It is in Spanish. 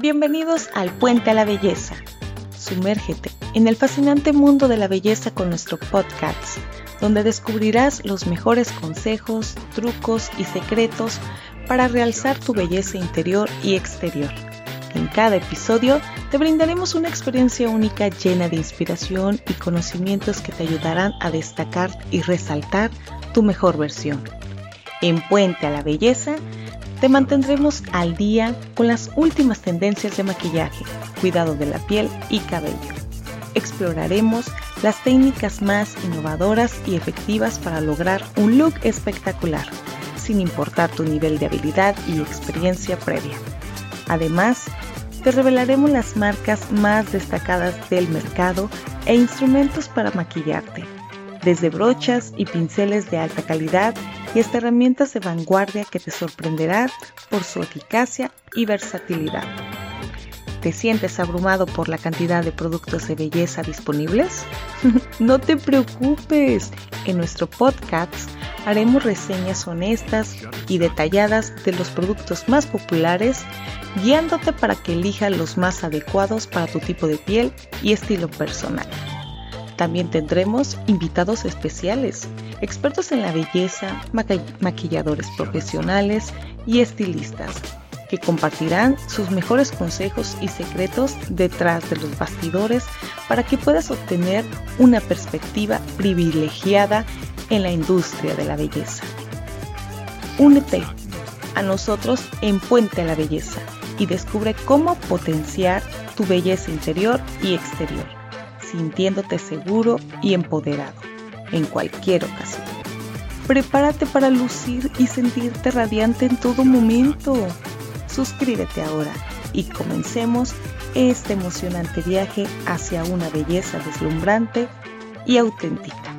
Bienvenidos al Puente a la Belleza. Sumérgete en el fascinante mundo de la belleza con nuestro podcast, donde descubrirás los mejores consejos, trucos y secretos para realzar tu belleza interior y exterior. En cada episodio te brindaremos una experiencia única llena de inspiración y conocimientos que te ayudarán a destacar y resaltar tu mejor versión. En Puente a la Belleza te mantendremos al día con las últimas tendencias de maquillaje, cuidado de la piel y cabello. Exploraremos las técnicas más innovadoras y efectivas para lograr un look espectacular, sin importar tu nivel de habilidad y experiencia previa. Además, te revelaremos las marcas más destacadas del mercado e instrumentos para maquillarte, desde brochas y pinceles de alta calidad y hasta herramientas de vanguardia que te sorprenderán por su eficacia y versatilidad. ¿Te sientes abrumado por la cantidad de productos de belleza disponibles? no te preocupes, en nuestro podcast haremos reseñas honestas y detalladas de los productos más populares, guiándote para que elijas los más adecuados para tu tipo de piel y estilo personal. También tendremos invitados especiales, expertos en la belleza, maquilladores profesionales y estilistas, que compartirán sus mejores consejos y secretos detrás de los bastidores para que puedas obtener una perspectiva privilegiada en la industria de la belleza. Únete a nosotros en Puente a la Belleza y descubre cómo potenciar tu belleza interior y exterior sintiéndote seguro y empoderado en cualquier ocasión. Prepárate para lucir y sentirte radiante en todo momento. Suscríbete ahora y comencemos este emocionante viaje hacia una belleza deslumbrante y auténtica.